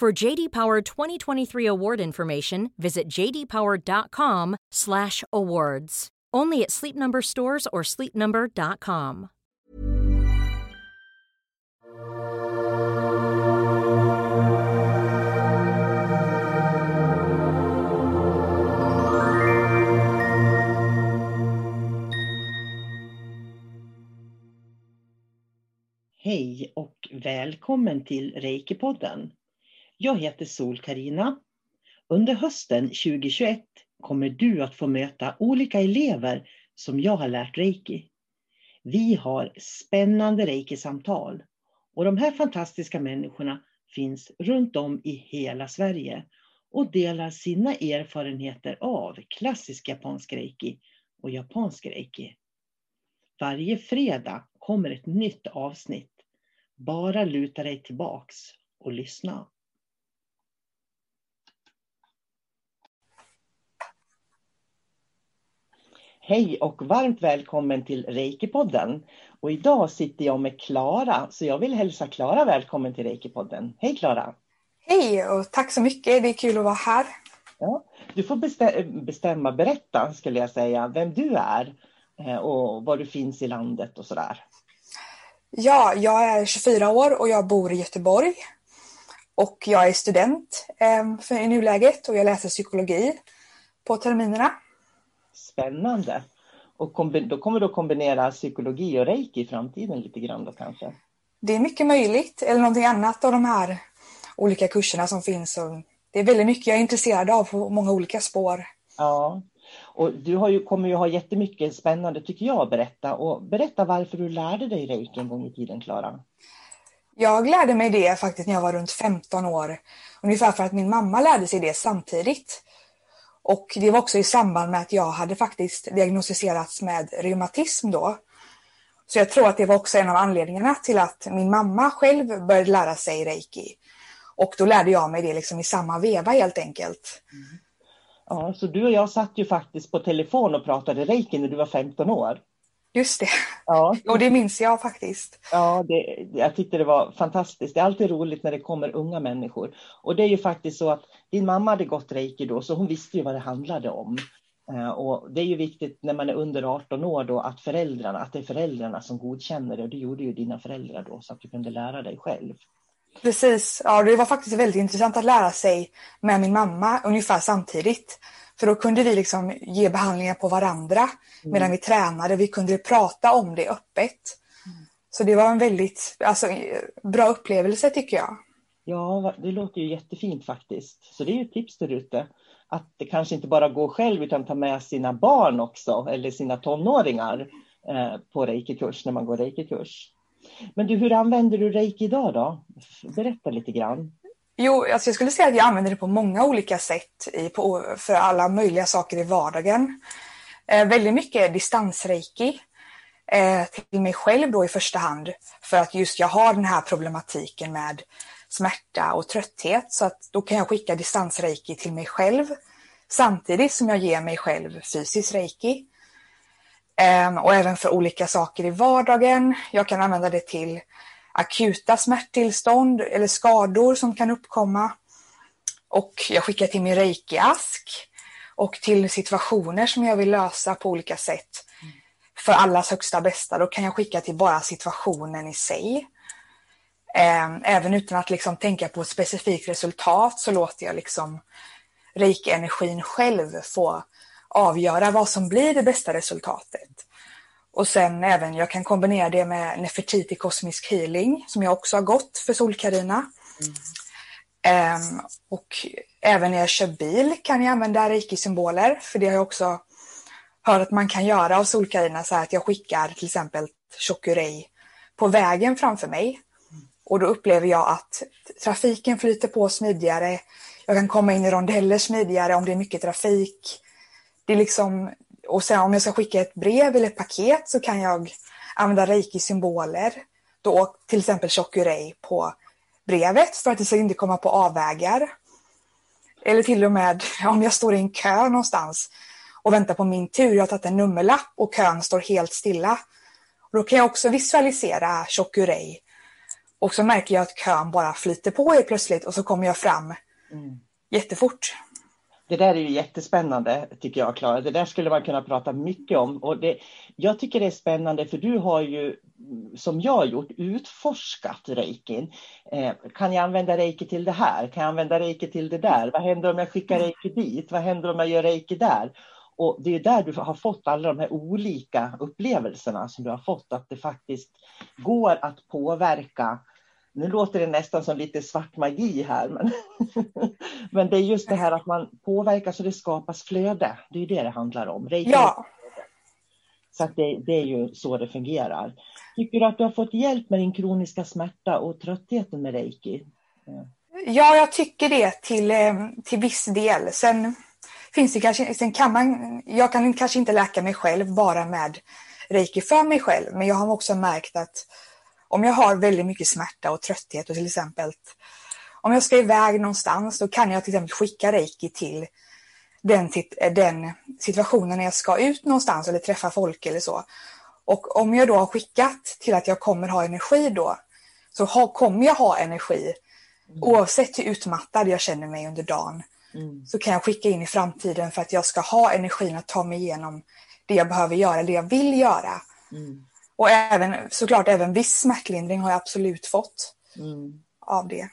For JD Power 2023 award information, visit jdpower.com/awards. Only at Sleep Number stores or sleepnumber.com. Hej och välkommen till Reiki-podden. Jag heter sol karina Under hösten 2021 kommer du att få möta olika elever som jag har lärt reiki. Vi har spännande reiki-samtal och de här fantastiska människorna finns runt om i hela Sverige och delar sina erfarenheter av klassisk japansk reiki och japansk reiki. Varje fredag kommer ett nytt avsnitt. Bara luta dig tillbaks och lyssna. Hej och varmt välkommen till Reiki-podden. Och idag sitter jag med Klara, så jag vill hälsa Klara välkommen till Reiki-podden. Hej Klara! Hej och tack så mycket, det är kul att vara här. Ja, du får bestämma, berätta skulle jag säga, vem du är eh, och var du finns i landet och sådär. Ja, jag är 24 år och jag bor i Göteborg. Och jag är student eh, för i nuläget och jag läser psykologi på terminerna. Spännande. Och då kommer du att kombinera psykologi och reiki i framtiden lite grann då kanske? Det är mycket möjligt, eller någonting annat av de här olika kurserna som finns. Det är väldigt mycket jag är intresserad av på många olika spår. Ja, och du ju, kommer ju ha jättemycket spännande tycker jag att berätta. Och berätta varför du lärde dig reiki en gång i tiden, Klara. Jag lärde mig det faktiskt när jag var runt 15 år. Ungefär för att min mamma lärde sig det samtidigt. Och det var också i samband med att jag hade faktiskt diagnostiserats med reumatism då. Så jag tror att det var också en av anledningarna till att min mamma själv började lära sig reiki. Och då lärde jag mig det liksom i samma veva helt enkelt. Mm. Ja, så du och jag satt ju faktiskt på telefon och pratade reiki när du var 15 år. Just det. Ja. Och det minns jag faktiskt. Ja, det, jag tyckte det var fantastiskt. Det är alltid roligt när det kommer unga människor. Och det är ju faktiskt så att din mamma hade gått reiki då, så hon visste ju vad det handlade om. Eh, och det är ju viktigt när man är under 18 år då att föräldrarna, att det är föräldrarna som godkänner det. Och det gjorde ju dina föräldrar då, så att du kunde lära dig själv. Precis, ja det var faktiskt väldigt intressant att lära sig med min mamma ungefär samtidigt. För då kunde vi liksom ge behandlingar på varandra mm. medan vi tränade. Vi kunde prata om det öppet. Mm. Så det var en väldigt alltså, bra upplevelse tycker jag. Ja, det låter ju jättefint faktiskt. Så det är ju ett tips där ute. Att det kanske inte bara går själv utan ta med sina barn också eller sina tonåringar eh, på reikikurs när man går reikikurs. Men du, hur använder du reiki idag då? Berätta lite grann. Jo, alltså jag skulle säga att jag använder det på många olika sätt i, på, för alla möjliga saker i vardagen. Eh, väldigt mycket distansreiki eh, till mig själv då i första hand för att just jag har den här problematiken med smärta och trötthet så att då kan jag skicka distansreiki till mig själv samtidigt som jag ger mig själv fysisk reiki. Eh, och även för olika saker i vardagen. Jag kan använda det till akuta smärttillstånd eller skador som kan uppkomma. Och jag skickar till min reiki-ask och till situationer som jag vill lösa på olika sätt. För allas högsta bästa, då kan jag skicka till bara situationen i sig. Ehm, även utan att liksom tänka på ett specifikt resultat så låter jag liksom reiki-energin själv få avgöra vad som blir det bästa resultatet. Och sen även, jag kan kombinera det med Nefertiti kosmisk healing som jag också har gått för Sol-Carina. Mm. Ehm, um, och även när jag kör bil kan jag använda reiki-symboler för det har jag också hört att man kan göra av Sol-Carina så här att jag skickar till exempel Chokurei på vägen framför mig. Och då upplever jag att trafiken flyter på smidigare. Jag kan komma in i rondeller smidigare om det är mycket trafik. Det är liksom, och sen om jag ska skicka ett brev eller ett paket så kan jag använda reiki-symboler. Då till exempel shokurei på brevet för att det ska inte komma på avvägar. Eller till och med om jag står i en kö någonstans och väntar på min tur. Jag har tagit en nummerlapp och kön står helt stilla. Och då kan jag också visualisera chokurei. Och så märker jag att kön bara flyter på helt plötsligt och så kommer jag fram mm. jättefort. Det där är ju jättespännande tycker jag Klara. Det där skulle man kunna prata mycket om. Och det, jag tycker det är spännande för du har ju, som jag har gjort, utforskat reikin. Eh, kan jag använda reiki till det här? Kan jag använda reiki till det där? Vad händer om jag skickar reiki dit? Vad händer om jag gör reiki där? Och det är där du har fått alla de här olika upplevelserna som du har fått, att det faktiskt går att påverka nu låter det nästan som lite svart magi här, men, men det är just det här att man påverkar så det skapas flöde. Det är det det handlar om. Reiki ja. Så att det, det, är ju så det fungerar. Tycker du att du har fått hjälp med din kroniska smärta och tröttheten med reiki? Ja, jag tycker det till, eh, till viss del. Sen finns det kanske, sen kan man, jag kan kanske inte läka mig själv bara med reiki för mig själv, men jag har också märkt att om jag har väldigt mycket smärta och trötthet och till exempel om jag ska iväg någonstans då kan jag till exempel skicka reiki till den, den situationen när jag ska ut någonstans eller träffa folk eller så. Och om jag då har skickat till att jag kommer ha energi då så ha, kommer jag ha energi mm. oavsett hur utmattad jag känner mig under dagen. Mm. Så kan jag skicka in i framtiden för att jag ska ha energin att ta mig igenom det jag behöver göra, det jag vill göra. Mm. Och även, såklart även viss smärtlindring har jag absolut fått mm. av det.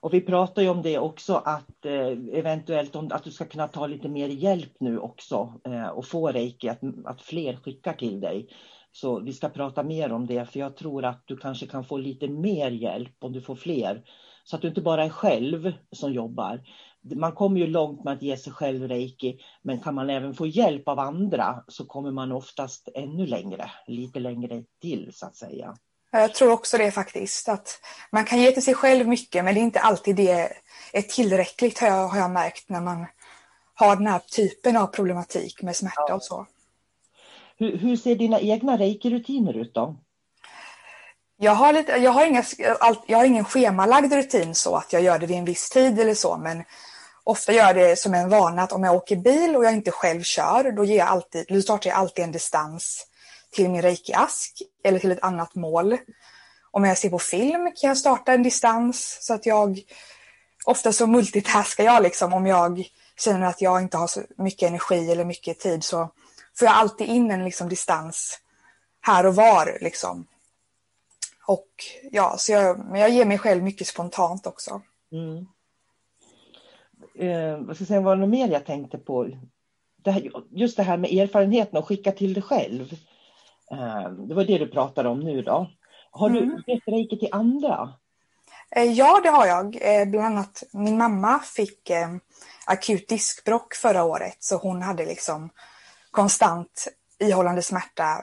Och vi pratar ju om det också att eh, eventuellt om, att du ska kunna ta lite mer hjälp nu också eh, och få reiki, att, att fler skickar till dig. Så vi ska prata mer om det för jag tror att du kanske kan få lite mer hjälp om du får fler. Så att du inte bara är själv som jobbar man kommer ju långt med att ge sig själv reiki, men kan man även få hjälp av andra så kommer man oftast ännu längre, lite längre till så att säga. Jag tror också det faktiskt, att man kan ge till sig själv mycket, men det är inte alltid det är tillräckligt har jag, har jag märkt när man har den här typen av problematik med smärta ja. och så. Hur, hur ser dina egna reiki-rutiner ut då? Jag har, lite, jag, har inga, jag har ingen schemalagd rutin så att jag gör det vid en viss tid eller så, men ofta gör jag det som en vana att om jag åker bil och jag inte själv kör, då, ger jag alltid, då startar jag alltid en distans till min reiki-ask eller till ett annat mål. Om jag ser på film kan jag starta en distans så att jag ofta så multitaskar jag liksom om jag känner att jag inte har så mycket energi eller mycket tid så får jag alltid in en liksom distans här och var liksom. Och ja, så jag, men jag ger mig själv mycket spontant också. Mm eh, vad ska jag säga, var det något mer jag tänkte på? Det här, just det här med erfarenheten och skicka till dig själv. Eh, det var det du pratade om nu då. Har mm. du gett reiki till andra? Eh, ja, det har jag. Eh, bland annat min mamma fick eh, akut diskbrock förra året så hon hade liksom konstant ihållande smärta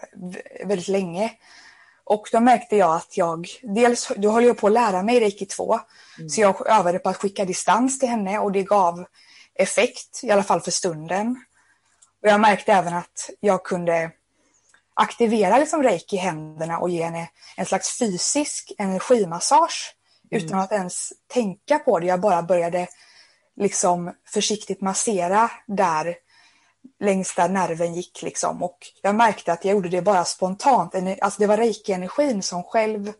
väldigt länge. Och då märkte jag att jag, dels då höll jag på att lära mig reiki 2, mm. så jag övade på att skicka distans till henne och det gav effekt, i alla fall för stunden. Och jag märkte även att jag kunde aktivera liksom reiki i händerna och ge henne en slags fysisk energimassage mm. utan att ens tänka på det. Jag bara började liksom försiktigt massera där längs där nerven gick liksom. Och jag märkte att jag gjorde det bara spontant. Alltså det var reiki-energin som själv mm.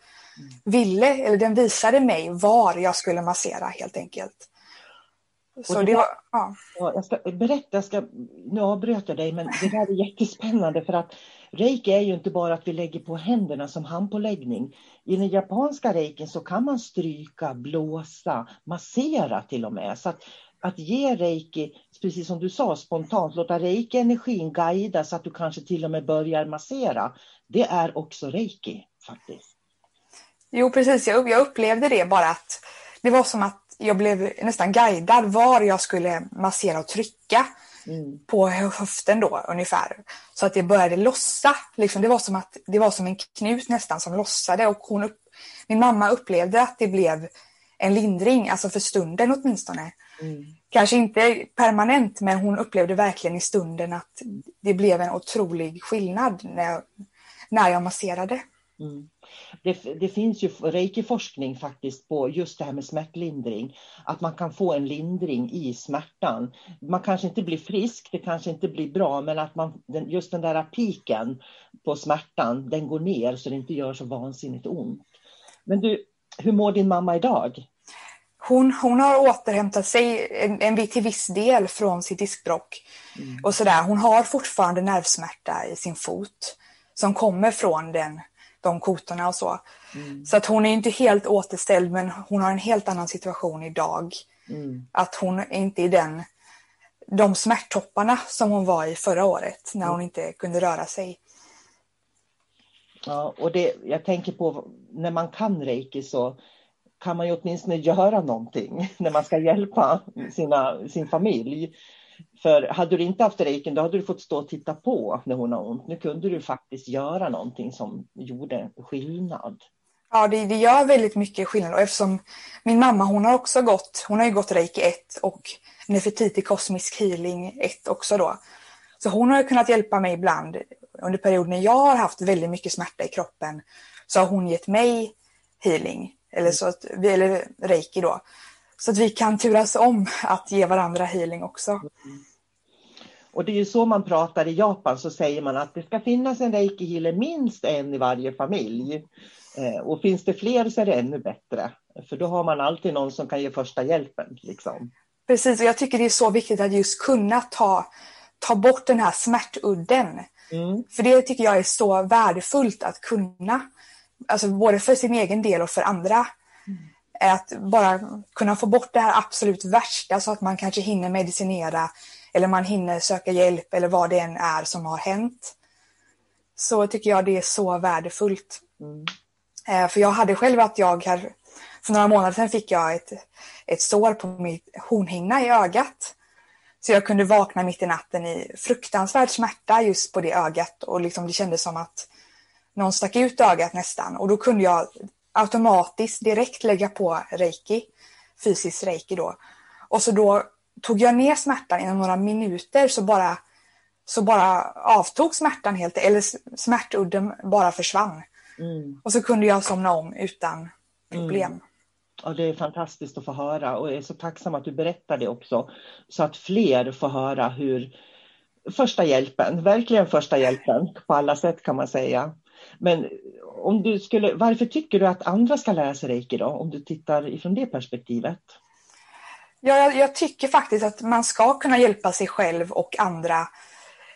ville, eller den visade mig var jag skulle massera helt enkelt. Så det, var, ja. Ja, jag ska berätta, jag ska, nu avbröt jag dig, men det där är jättespännande för att reiki är ju inte bara att vi lägger på händerna som handpåläggning. I den japanska reikin så kan man stryka, blåsa, massera till och med. Så att, att ge reiki, precis som du sa, spontant, låta reiki-energin guida så att du kanske till och med börjar massera. Det är också reiki faktiskt. Jo, precis. Jag, upplevde det bara att det var som att jag blev nästan guidad var jag skulle massera och trycka mm. på höften då ungefär. Så att det började lossa. Liksom, det, var som att, det var som en knut nästan som lossade och hon upp, min mamma upplevde att det blev en lindring, alltså för stunden åtminstone. Mm. Kanske inte permanent, men hon upplevde verkligen i stunden att det blev en otrolig skillnad när jag, när jag masserade. Mm. Det, det, finns ju reiki-forskning faktiskt på just det här med smärtlindring. Att man kan få en lindring i smärtan. Man kanske inte blir frisk, det kanske inte blir bra, men att man, just den där piken på smärtan, den går ner så det inte gör så vansinnigt ont. Men du, hur mår din mamma idag? Hon, hon har återhämtat sig en, en, till viss del från sitt diskbråck. Mm. Och sådär. Hon har fortfarande nervsmärta i sin fot som kommer från den de kotorna och så. Mm. Så att hon är inte helt återställd men hon har en helt annan situation idag. Mm. Att hon är inte i den, de smärttopparna som hon var i förra året när hon inte kunde röra sig. Ja, och det, jag tänker på när man kan reiki så kan man ju åtminstone göra någonting när man ska hjälpa sina, sin familj. För hade du inte haft reiken då hade du fått stå och titta på när hon har ont. Nu kunde du faktiskt göra någonting som gjorde skillnad. Ja, det, det gör väldigt mycket skillnad och eftersom min mamma hon har också gått, hon har ju gått reiki 1 och Nefertiti kosmisk healing 1 också då. Så hon har kunnat hjälpa mig ibland under perioder när jag har haft väldigt mycket smärta i kroppen så har hon gett mig healing eller, så att, eller reiki då. Så att vi kan turas om att ge varandra healing också. Mm. Och det är ju så man pratar i Japan så säger man att det ska finnas en reiki healer minst en i varje familj. Eh, och finns det fler så är det ännu bättre. För då har man alltid någon som kan ge första hjälpen. Liksom. Precis, och jag tycker det är så viktigt att just kunna ta, ta bort den här smärtudden. Mm. För det tycker jag är så värdefullt att kunna. Alltså både för sin egen del och för andra. Att bara kunna få bort det här absolut värsta så att man kanske hinner medicinera eller man hinner söka hjälp eller vad det än är som har hänt. Så tycker jag det är så värdefullt. Mm. Eh, för jag hade själv att jag här, för några månader sedan fick jag ett, ett sår på mitt hornhinna i ögat. Så jag kunde vakna mitt i natten i fruktansvärd smärta just på det ögat och liksom det kändes som att någon stack ut ögat nästan. Och då kunde jag automatiskt direkt lägga på reiki, fysisk reiki då. Och så då tog jag ner smärtan inom några minuter så bara, så bara avtog smärtan helt, eller smärtudden bara försvann. Mm. Och så kunde jag somna om utan problem. Mm. Ja, det är fantastiskt att få höra och jag är så tacksam att du berättar det också. Så att fler får höra hur första hjälpen, verkligen första hjälpen på alla sätt kan man säga. Men om du skulle, varför tycker du att andra ska lära sig reiki då? Om du tittar ifrån det perspektivet. Ja, jag, jag, tycker faktiskt att man ska kunna hjälpa sig själv och andra.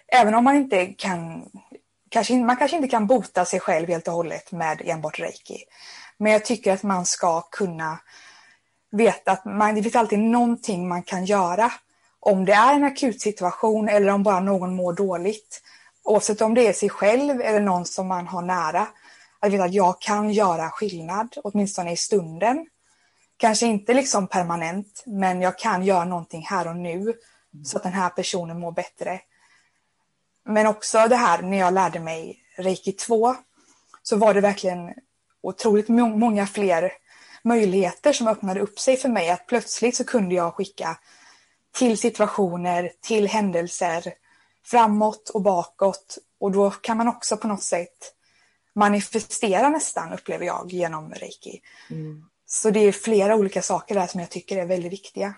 Även om man inte kan, kanske, man kanske inte kan bota sig själv helt och hållet med enbart reiki. Men jag tycker att man ska kunna veta att man, det finns alltid någonting man kan göra. Om det är en akut situation eller om bara någon mår dåligt. Oavsett om det är sig själv eller någon som man har nära. Att veta att jag kan göra skillnad, åtminstone i stunden. Kanske inte liksom permanent, men jag kan göra någonting här och nu mm. så att den här personen mår bättre. Men också det här när jag lärde mig reiki 2 så var det verkligen otroligt många fler möjligheter som öppnade upp sig för mig. Att plötsligt så kunde jag skicka till situationer, till händelser, framåt och bakåt. Och då kan man också på något sätt manifestera nästan, upplever jag, genom reiki. Mm. Så det är flera olika saker där som jag tycker är väldigt viktiga.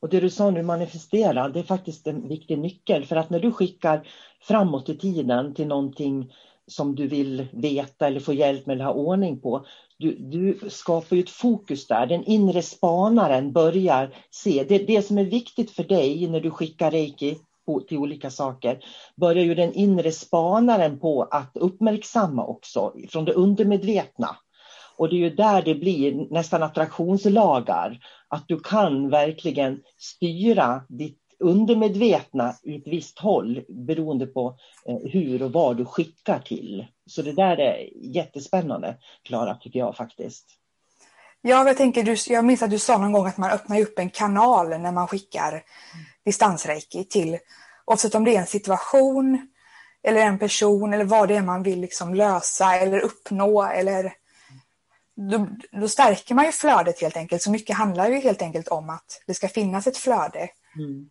Och det du sa nu, manifestera, det är faktiskt en viktig nyckel. För att när du skickar framåt i tiden till någonting som du vill veta eller få hjälp med eller ha ordning på. Du, du skapar ju ett fokus där. Den inre spanaren börjar se. Det, det som är viktigt för dig när du skickar reiki till olika saker börjar ju den inre spanaren på att uppmärksamma också från det undermedvetna. Och det är ju där det blir nästan attraktionslagar. Att du kan verkligen styra ditt undermedvetna i ett visst håll beroende på eh, hur och vad du skickar till. Så det där är jättespännande, Klara, tycker jag faktiskt. Ja, jag, tänker, jag minns att du sa någon gång att man öppnar upp en kanal när man skickar mm. distansreiki till, oavsett om det är en situation eller en person eller vad det är man vill liksom lösa eller uppnå eller då, då stärker man ju flödet helt enkelt. Så mycket handlar ju helt enkelt om att det ska finnas ett flöde. Mm.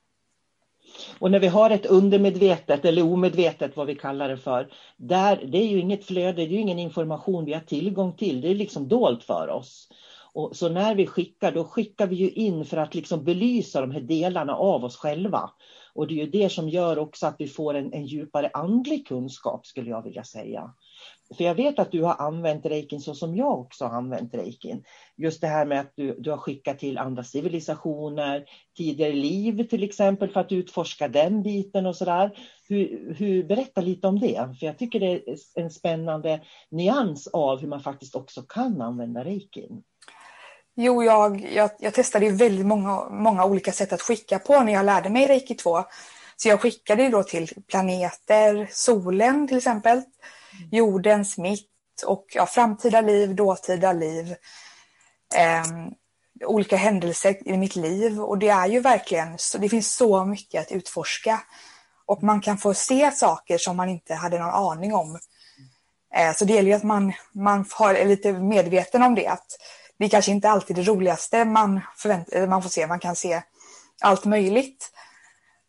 Och när vi har ett undermedvetet eller omedvetet, vad vi kallar det för, där, det är ju inget flöde, det är ju ingen information vi har tillgång till, det är liksom dolt för oss. Och så när vi skickar, då skickar vi ju in för att liksom belysa de här delarna av oss själva. Och det är ju det som gör också att vi får en, en djupare andlig kunskap, skulle jag vilja säga. För jag vet att du har använt reikin så som jag också har använt reikin. Just det här med att du, du har skickat till andra civilisationer, tidigare liv till exempel för att utforska den biten och sådär. Hur, hur, berätta lite om det, för jag tycker det är en spännande nyans av hur man faktiskt också kan använda reikin. Jo, jag, jag, jag testade väldigt många, många olika sätt att skicka på när jag lärde mig reiki 2. Så jag skickade då till planeter, solen till exempel, jordens mitt och ja, framtida liv, dåtida liv. Eh, olika händelser i mitt liv och det är ju verkligen, det finns så mycket att utforska. Och man kan få se saker som man inte hade någon aning om. Eh, så det gäller ju att man, man har, är lite medveten om det. Att det kanske inte alltid är det roligaste man, förvänt, man får se, man kan se allt möjligt.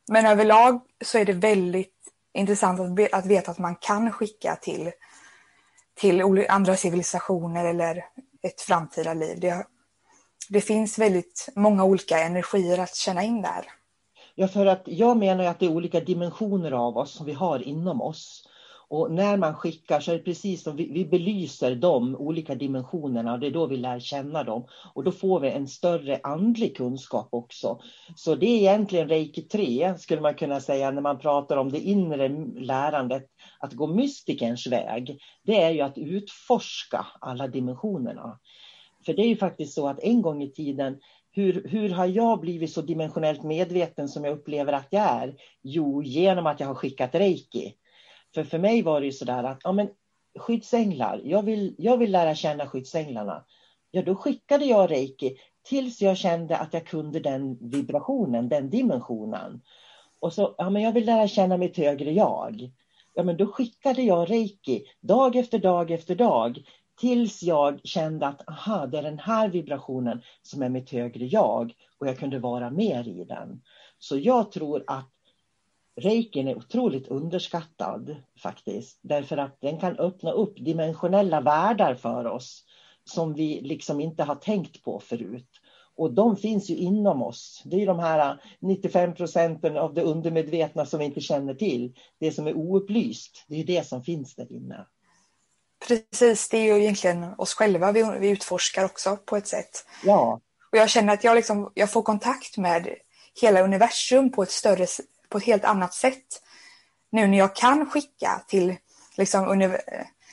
Men överlag så är det väldigt intressant att, att veta att man kan skicka till, till andra civilisationer eller ett framtida liv. Det, det finns väldigt många olika energier att känna in där. Ja, för att jag menar att det är olika dimensioner av oss som vi har inom oss. Och när man skickar så är det precis som vi, vi belyser de olika dimensionerna och det är då vi lär känna dem. Och då får vi en större andlig kunskap också. Så det är egentligen reiki 3 skulle man kunna säga när man pratar om det inre lärandet. Att gå mystikerns väg, det är ju att utforska alla dimensionerna. För det är ju faktiskt så att en gång i tiden hur, hur har jag blivit så dimensionellt medveten som jag upplever att jag är? Jo, genom att jag har skickat reiki. För för mig var det ju sådär att ja, men skyddsänglar, jag vill, jag vill lära känna skyddsänglarna. Ja, då skickade jag reiki tills jag kände att jag kunde den vibrationen, den dimensionen. Och så, ja men jag vill lära känna mitt högre jag. Ja men då skickade jag reiki dag efter dag efter dag tills jag kände att aha, det är den här vibrationen som är mitt högre jag och jag kunde vara mer i den. Så jag tror att reikin är otroligt underskattad faktiskt. Därför att den kan öppna upp dimensionella världar för oss som vi liksom inte har tänkt på förut. Och de finns ju inom oss. Det är de här 95 procenten av det undermedvetna som vi inte känner till. Det som är oupplyst, det är det som finns där inne. Precis, det är ju egentligen oss själva vi, vi utforskar också på ett sätt. Ja. Och jag känner att jag, liksom, jag får kontakt med hela universum på ett större på ett helt annat sätt. Nu när jag kan skicka till liksom,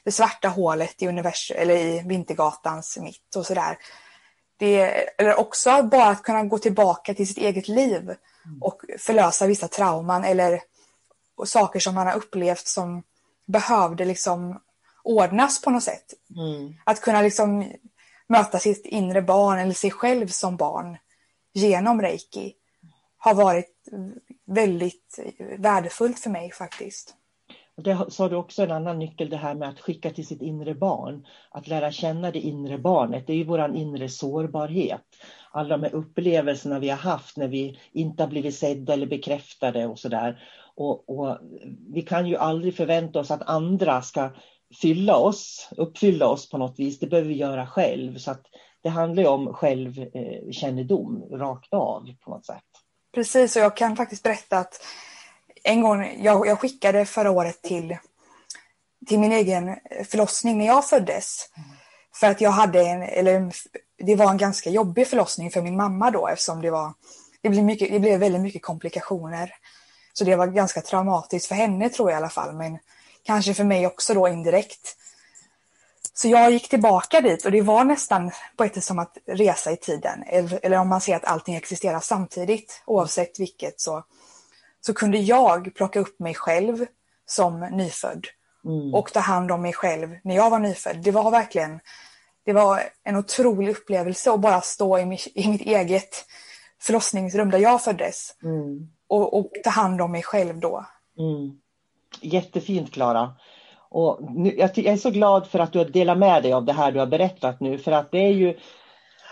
det svarta hålet i, universum, eller i Vintergatans mitt och sådär. eller också bara att kunna gå tillbaka till sitt eget liv och förlösa vissa trauman eller saker som man har upplevt som behövde liksom ordnas på något sätt. Mm. Att kunna liksom möta sitt inre barn eller sig själv som barn genom reiki har varit väldigt eh, värdefullt för mig faktiskt. Det sa du också en annan nyckel, det här med att skicka till sitt inre barn. Att lära känna det inre barnet, det är ju vår inre sårbarhet. Alla de här upplevelserna vi har haft när vi inte har blivit sedda eller bekräftade och sådär. Och, och, vi kan ju aldrig förvänta oss att andra ska fylla oss, uppfylla oss på något vis. Det behöver vi göra själv. Så att det handlar ju om självkännedom rakt av på något sätt. Precis, och jag kan faktiskt berätta att en gång, jag, jag skickade förra året till till min egen förlossning när jag föddes. För att jag hade en, eller det var en ganska jobbig förlossning för min mamma då eftersom det var, det blev, mycket, det blev väldigt mycket komplikationer. Så det var ganska traumatiskt för henne tror jag i alla fall, men kanske för mig också då indirekt. Så jag gick tillbaka dit och det var nästan på ett sätt som att resa i tiden. Eller om man ser att allting existerar samtidigt, oavsett vilket, så, så kunde jag plocka upp mig själv som nyfödd mm. och ta hand om mig själv när jag var nyfödd. Det var verkligen det var en otrolig upplevelse att bara stå i, mitt, i mitt eget förlossningsrum där jag föddes mm. och, och, ta hand om mig själv då. Mm. Jättefint Klara. Och nu, jag, jag, är så glad för att du har delat med dig av det här du har berättat nu för att det är ju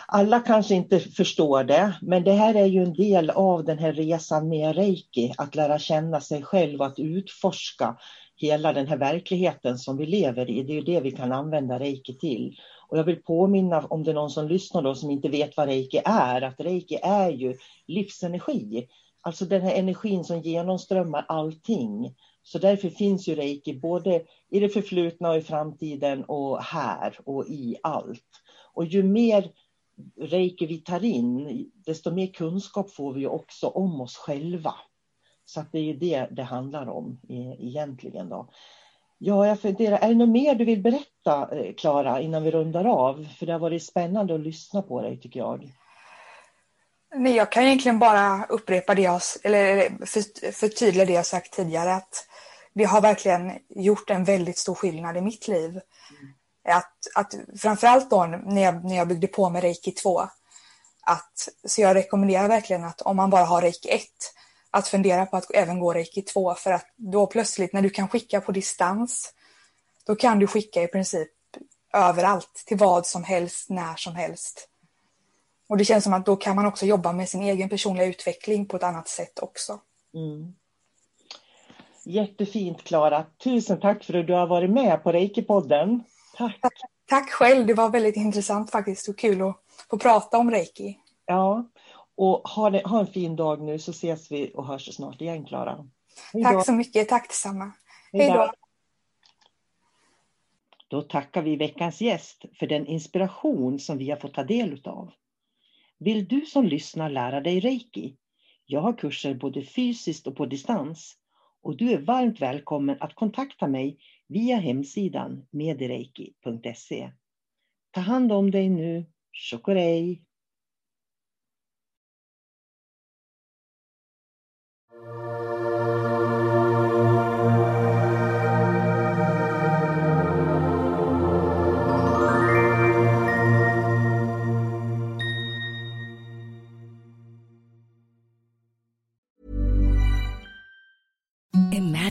alla kanske inte förstår det, men det här är ju en del av den här resan med reiki, att lära känna sig själv och att utforska hela den här verkligheten som vi lever i. Det är ju det vi kan använda reiki till. Och jag vill påminna om det är någon som lyssnar då som inte vet vad reiki är, att reiki är ju livsenergi. Alltså den här energin som genomströmmar allting. Så därför finns ju reiki både i det förflutna och i framtiden och här och i allt. Och ju mer reiki vi tar in, desto mer kunskap får vi också om oss själva. Så att det är ju det det handlar om e, egentligen. Då. Ja, jag funderar, är det något mer du vill berätta, eh, Klara, innan vi rundar av? För det har varit spännande att lyssna på dig, tycker jag. Nej, jag kan egentligen bara upprepa det jag, eller för, förtydliga det jag sagt tidigare, att det har verkligen gjort en väldigt stor skillnad i mitt liv. Mm. Att, att framförallt då när jag, när jag byggde på med reiki 2, att, så jag rekommenderar verkligen att om man bara har reiki 1, att fundera på att även gå reiki 2 för att då plötsligt när du kan skicka på distans då kan du skicka i princip överallt till vad som helst, när som helst. Och det känns som att då kan man också jobba med sin egen personliga utveckling på ett annat sätt också. Mm. Jättefint Klara. Tusen tack för att du har varit med på Reiki-podden. Tack. tack. Tack själv. Det var väldigt intressant faktiskt och kul att få prata om Reiki. Ja, och ha, det, ha en fin dag nu så ses vi och hörs snart igen Klara. Tack så mycket, tack detsamma. Hej då. Då tackar vi veckans gäst för den inspiration som vi har fått ta del av. Vill du som lyssnar lära dig reiki? Jag har kurser både fysiskt och på distans och du är varmt välkommen att kontakta mig via hemsidan medireiki.se. Ta hand om dig nu. Chokorei!